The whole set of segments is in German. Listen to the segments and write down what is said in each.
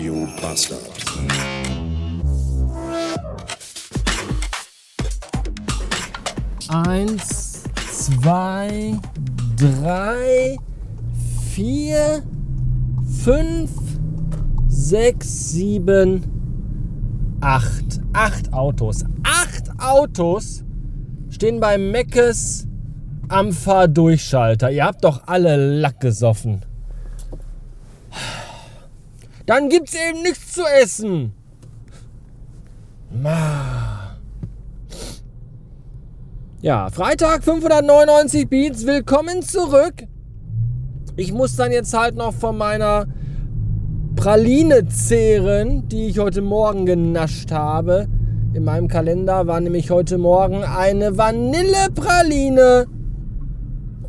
Radio Bastard. Eins, zwei, drei, vier, fünf, sechs, sieben, acht. Acht Autos. Acht Autos stehen bei Meckes am Fahrdurchschalter. Ihr habt doch alle Lack gesoffen. Dann gibt's eben nichts zu essen. Ma. Ja, Freitag 599 Beats, willkommen zurück. Ich muss dann jetzt halt noch von meiner Praline zehren, die ich heute Morgen genascht habe. In meinem Kalender war nämlich heute Morgen eine Vanillepraline.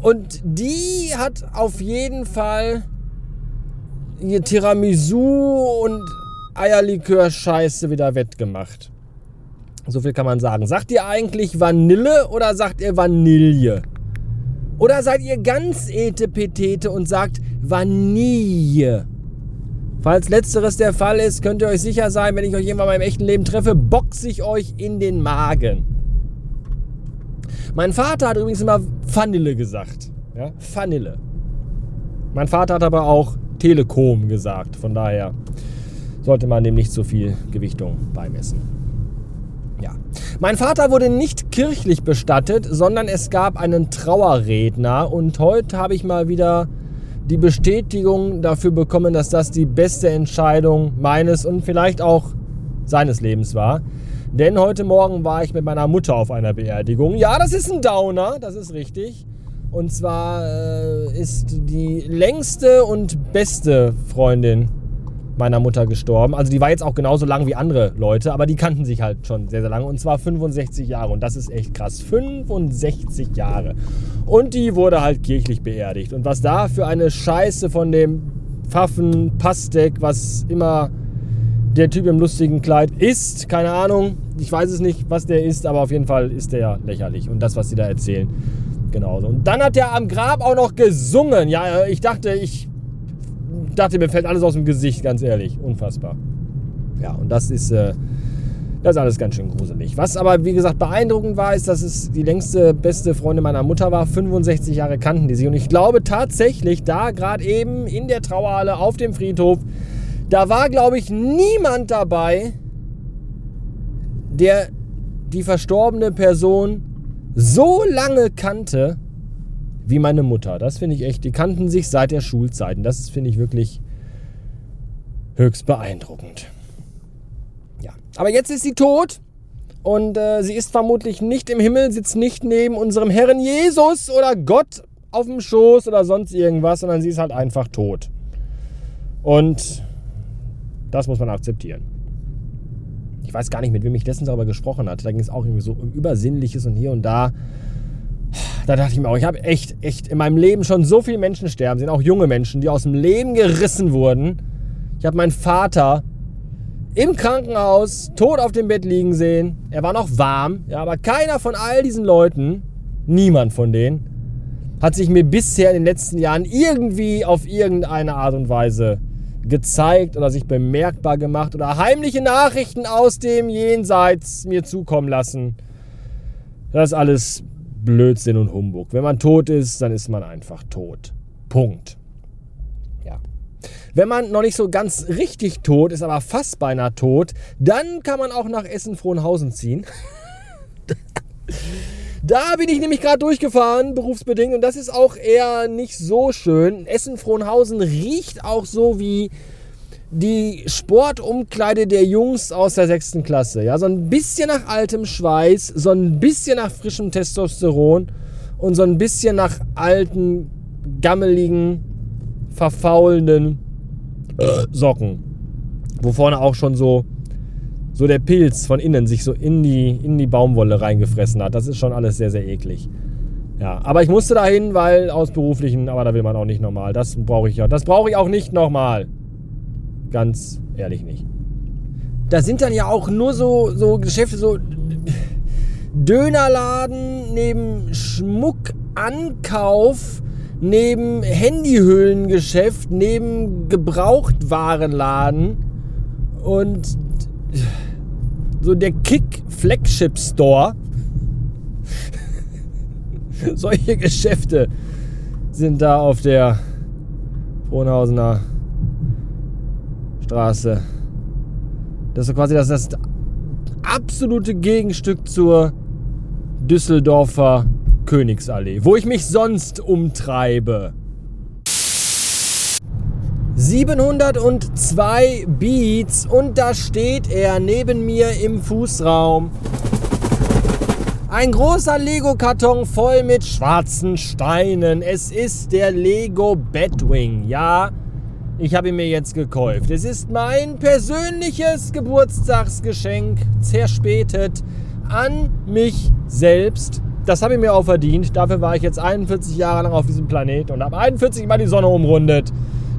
Und die hat auf jeden Fall hier Tiramisu und Eierlikör-Scheiße wieder wettgemacht. So viel kann man sagen. Sagt ihr eigentlich Vanille oder sagt ihr Vanille? Oder seid ihr ganz etepetete und sagt Vanille? Falls letzteres der Fall ist, könnt ihr euch sicher sein, wenn ich euch irgendwann mal im echten Leben treffe, boxe ich euch in den Magen. Mein Vater hat übrigens immer Vanille gesagt. Ja, Vanille. Mein Vater hat aber auch Telekom gesagt. Von daher sollte man dem nicht so viel Gewichtung beimessen. Ja. Mein Vater wurde nicht kirchlich bestattet, sondern es gab einen Trauerredner und heute habe ich mal wieder die Bestätigung dafür bekommen, dass das die beste Entscheidung meines und vielleicht auch seines Lebens war. Denn heute Morgen war ich mit meiner Mutter auf einer Beerdigung. Ja, das ist ein Downer, das ist richtig. Und zwar äh, ist die längste und beste Freundin meiner Mutter gestorben. Also die war jetzt auch genauso lang wie andere Leute, aber die kannten sich halt schon sehr, sehr lange. Und zwar 65 Jahre. Und das ist echt krass. 65 Jahre. Und die wurde halt kirchlich beerdigt. Und was da für eine Scheiße von dem Pfaffen Pastek, was immer der Typ im lustigen Kleid ist, keine Ahnung. Ich weiß es nicht, was der ist, aber auf jeden Fall ist der ja lächerlich. Und das, was sie da erzählen, genauso. Und dann hat er am Grab auch noch gesungen. Ja, ich dachte, ich dachte, mir fällt alles aus dem Gesicht, ganz ehrlich. Unfassbar. Ja, und das ist, äh, das ist alles ganz schön gruselig. Was aber, wie gesagt, beeindruckend war, ist, dass es die längste, beste Freundin meiner Mutter war. 65 Jahre kannten die sie. Und ich glaube tatsächlich, da gerade eben in der Trauerhalle auf dem Friedhof, da war, glaube ich, niemand dabei, der die verstorbene Person so lange kannte wie meine Mutter. Das finde ich echt, die kannten sich seit der Schulzeiten. Das finde ich wirklich höchst beeindruckend. Ja, aber jetzt ist sie tot und äh, sie ist vermutlich nicht im Himmel, sitzt nicht neben unserem Herrn Jesus oder Gott auf dem Schoß oder sonst irgendwas, sondern sie ist halt einfach tot. Und das muss man akzeptieren. Ich weiß gar nicht, mit wem ich letztens darüber gesprochen hatte. Da ging es auch irgendwie so um Übersinnliches und hier und da. Da dachte ich mir auch, ich habe echt, echt in meinem Leben schon so viele Menschen sterben sehen, auch junge Menschen, die aus dem Leben gerissen wurden. Ich habe meinen Vater im Krankenhaus tot auf dem Bett liegen sehen. Er war noch warm, ja, aber keiner von all diesen Leuten, niemand von denen, hat sich mir bisher in den letzten Jahren irgendwie auf irgendeine Art und Weise gezeigt oder sich bemerkbar gemacht oder heimliche Nachrichten aus dem Jenseits mir zukommen lassen. Das ist alles Blödsinn und Humbug. Wenn man tot ist, dann ist man einfach tot. Punkt. Ja. Wenn man noch nicht so ganz richtig tot ist, aber fast beinahe tot, dann kann man auch nach Essen-Frohnhausen ziehen. Da bin ich nämlich gerade durchgefahren, berufsbedingt, und das ist auch eher nicht so schön. Essen-Frohnhausen riecht auch so wie die Sportumkleide der Jungs aus der sechsten Klasse. Ja, so ein bisschen nach altem Schweiß, so ein bisschen nach frischem Testosteron und so ein bisschen nach alten, gammeligen, verfaulenden Socken. Wo vorne auch schon so so der Pilz von innen sich so in die, in die Baumwolle reingefressen hat. Das ist schon alles sehr, sehr eklig. Ja, aber ich musste dahin, weil aus beruflichen, aber da will man auch nicht nochmal. Das brauche ich ja. Das brauche ich auch nicht nochmal. Ganz ehrlich nicht. Da sind dann ja auch nur so, so Geschäfte, so Dönerladen neben Schmuckankauf, neben Handyhüllengeschäft, neben Gebrauchtwarenladen Und so der Kick Flagship Store. Solche Geschäfte sind da auf der Frohnhausener Straße. Das ist quasi das, das absolute Gegenstück zur Düsseldorfer Königsallee, wo ich mich sonst umtreibe. 702 Beats und da steht er neben mir im Fußraum. Ein großer Lego-Karton voll mit schwarzen Steinen. Es ist der Lego Batwing. Ja, ich habe ihn mir jetzt gekauft. Es ist mein persönliches Geburtstagsgeschenk, zerspätet an mich selbst. Das habe ich mir auch verdient. Dafür war ich jetzt 41 Jahre lang auf diesem Planet und habe 41 Mal die Sonne umrundet.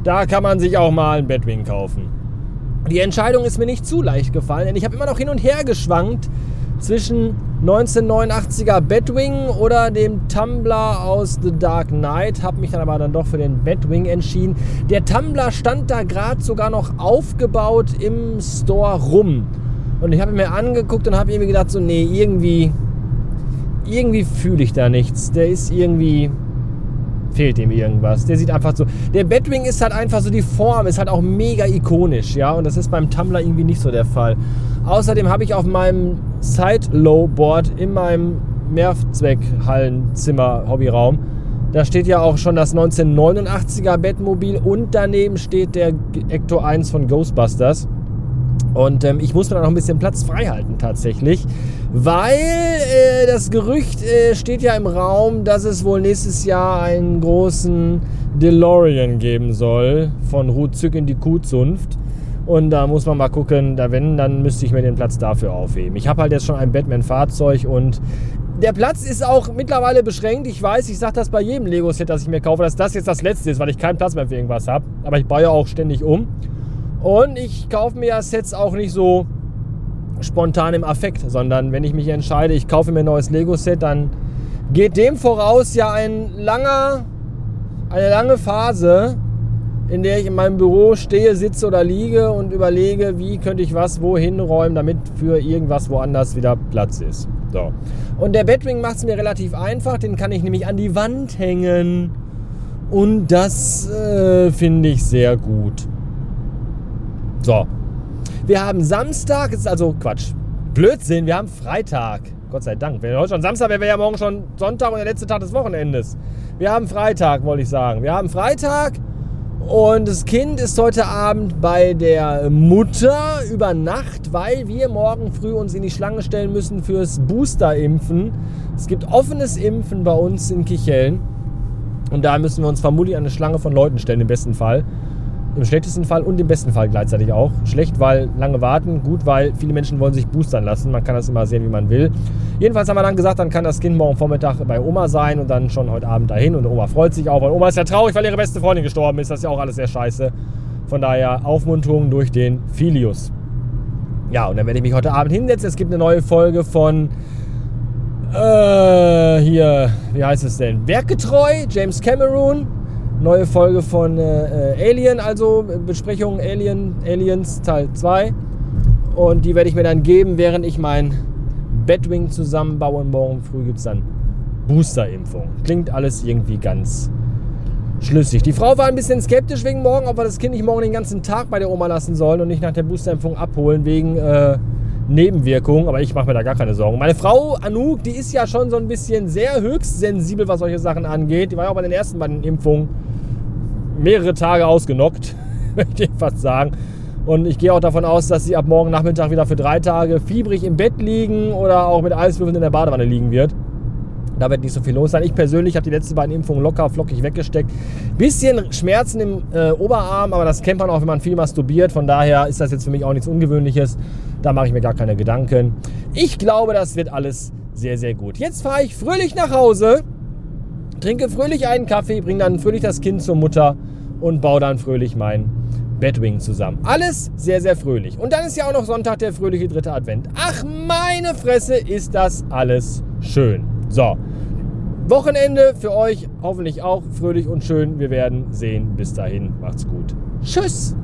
Da kann man sich auch mal ein Batwing kaufen. Die Entscheidung ist mir nicht zu leicht gefallen, denn ich habe immer noch hin und her geschwankt zwischen 1989er Batwing oder dem Tumblr aus The Dark Knight. Habe mich dann aber dann doch für den Batwing entschieden. Der Tumblr stand da gerade sogar noch aufgebaut im Store rum. Und ich habe mir angeguckt und habe irgendwie gedacht, so, nee, irgendwie, irgendwie fühle ich da nichts. Der ist irgendwie, fehlt ihm irgendwas. Der sieht einfach so. Der Batwing ist halt einfach so, die Form ist halt auch mega ikonisch, ja. Und das ist beim Tumblr irgendwie nicht so der Fall. Außerdem habe ich auf meinem Side-Low-Board in meinem Mehrzweckhallenzimmer-Hobbyraum, da steht ja auch schon das 1989er Bettmobil und daneben steht der Ecto 1 von Ghostbusters. Und ähm, ich muss mir da noch ein bisschen Platz frei halten tatsächlich, weil äh, das Gerücht äh, steht ja im Raum, dass es wohl nächstes Jahr einen großen DeLorean geben soll von Ruth Zück in die Kuhzunft. Und da muss man mal gucken, da wenn, dann müsste ich mir den Platz dafür aufheben. Ich habe halt jetzt schon ein Batman-Fahrzeug und der Platz ist auch mittlerweile beschränkt. Ich weiß, ich sage das bei jedem Lego-Set, das ich mir kaufe, dass das jetzt das letzte ist, weil ich keinen Platz mehr für irgendwas habe. Aber ich baue ja auch ständig um. Und ich kaufe mir ja Sets auch nicht so spontan im Affekt, sondern wenn ich mich entscheide, ich kaufe mir ein neues Lego-Set, dann geht dem voraus ja ein langer, eine lange Phase, in der ich in meinem Büro stehe, sitze oder liege und überlege, wie könnte ich was wohin räumen, damit für irgendwas woanders wieder Platz ist. So. Und der Batwing macht es mir relativ einfach, den kann ich nämlich an die Wand hängen. Und das äh, finde ich sehr gut. So. Wir haben Samstag, ist also Quatsch. Blödsinn, wir haben Freitag. Gott sei Dank. Wenn heute schon Samstag wäre, wäre ja morgen schon Sonntag und der letzte Tag des Wochenendes. Wir haben Freitag, wollte ich sagen. Wir haben Freitag und das Kind ist heute Abend bei der Mutter über Nacht, weil wir morgen früh uns in die Schlange stellen müssen fürs Booster-Impfen. Es gibt offenes Impfen bei uns in Kicheln. Und da müssen wir uns vermutlich an eine Schlange von Leuten stellen, im besten Fall. Im schlechtesten Fall und im besten Fall gleichzeitig auch. Schlecht, weil lange warten. Gut, weil viele Menschen wollen sich boostern lassen. Man kann das immer sehen, wie man will. Jedenfalls haben wir dann gesagt, dann kann das Kind morgen Vormittag bei Oma sein und dann schon heute Abend dahin. Und Oma freut sich auch, weil Oma ist ja traurig, weil ihre beste Freundin gestorben ist. Das ist ja auch alles sehr scheiße. Von daher Aufmunterung durch den Filius. Ja, und dann werde ich mich heute Abend hinsetzen. Es gibt eine neue Folge von äh, hier, wie heißt es denn? Werkgetreu, James Cameron neue Folge von äh, äh, Alien, also Besprechung Alien, Aliens Teil 2. Und die werde ich mir dann geben, während ich mein Batwing zusammenbaue. Und morgen früh gibt es dann Boosterimpfung. Klingt alles irgendwie ganz schlüssig. Die Frau war ein bisschen skeptisch wegen morgen, ob wir das Kind nicht morgen den ganzen Tag bei der Oma lassen sollen und nicht nach der Boosterimpfung abholen wegen äh, Nebenwirkungen. Aber ich mache mir da gar keine Sorgen. Meine Frau Anouk, die ist ja schon so ein bisschen sehr höchst sensibel, was solche Sachen angeht. Die war ja auch bei den ersten beiden Impfungen mehrere Tage ausgenockt, möchte ich fast sagen. Und ich gehe auch davon aus, dass sie ab morgen Nachmittag wieder für drei Tage fiebrig im Bett liegen oder auch mit Eiswürfeln in der Badewanne liegen wird. Da wird nicht so viel los sein. Ich persönlich habe die letzten beiden Impfungen locker, flockig weggesteckt. Bisschen Schmerzen im äh, Oberarm, aber das kennt man auch, wenn man viel masturbiert. Von daher ist das jetzt für mich auch nichts Ungewöhnliches. Da mache ich mir gar keine Gedanken. Ich glaube, das wird alles sehr, sehr gut. Jetzt fahre ich fröhlich nach Hause trinke fröhlich einen Kaffee, bringe dann fröhlich das Kind zur Mutter und baue dann fröhlich mein Batwing zusammen. Alles sehr, sehr fröhlich. Und dann ist ja auch noch Sonntag der fröhliche dritte Advent. Ach, meine Fresse, ist das alles schön. So, Wochenende für euch hoffentlich auch fröhlich und schön. Wir werden sehen. Bis dahin, macht's gut. Tschüss.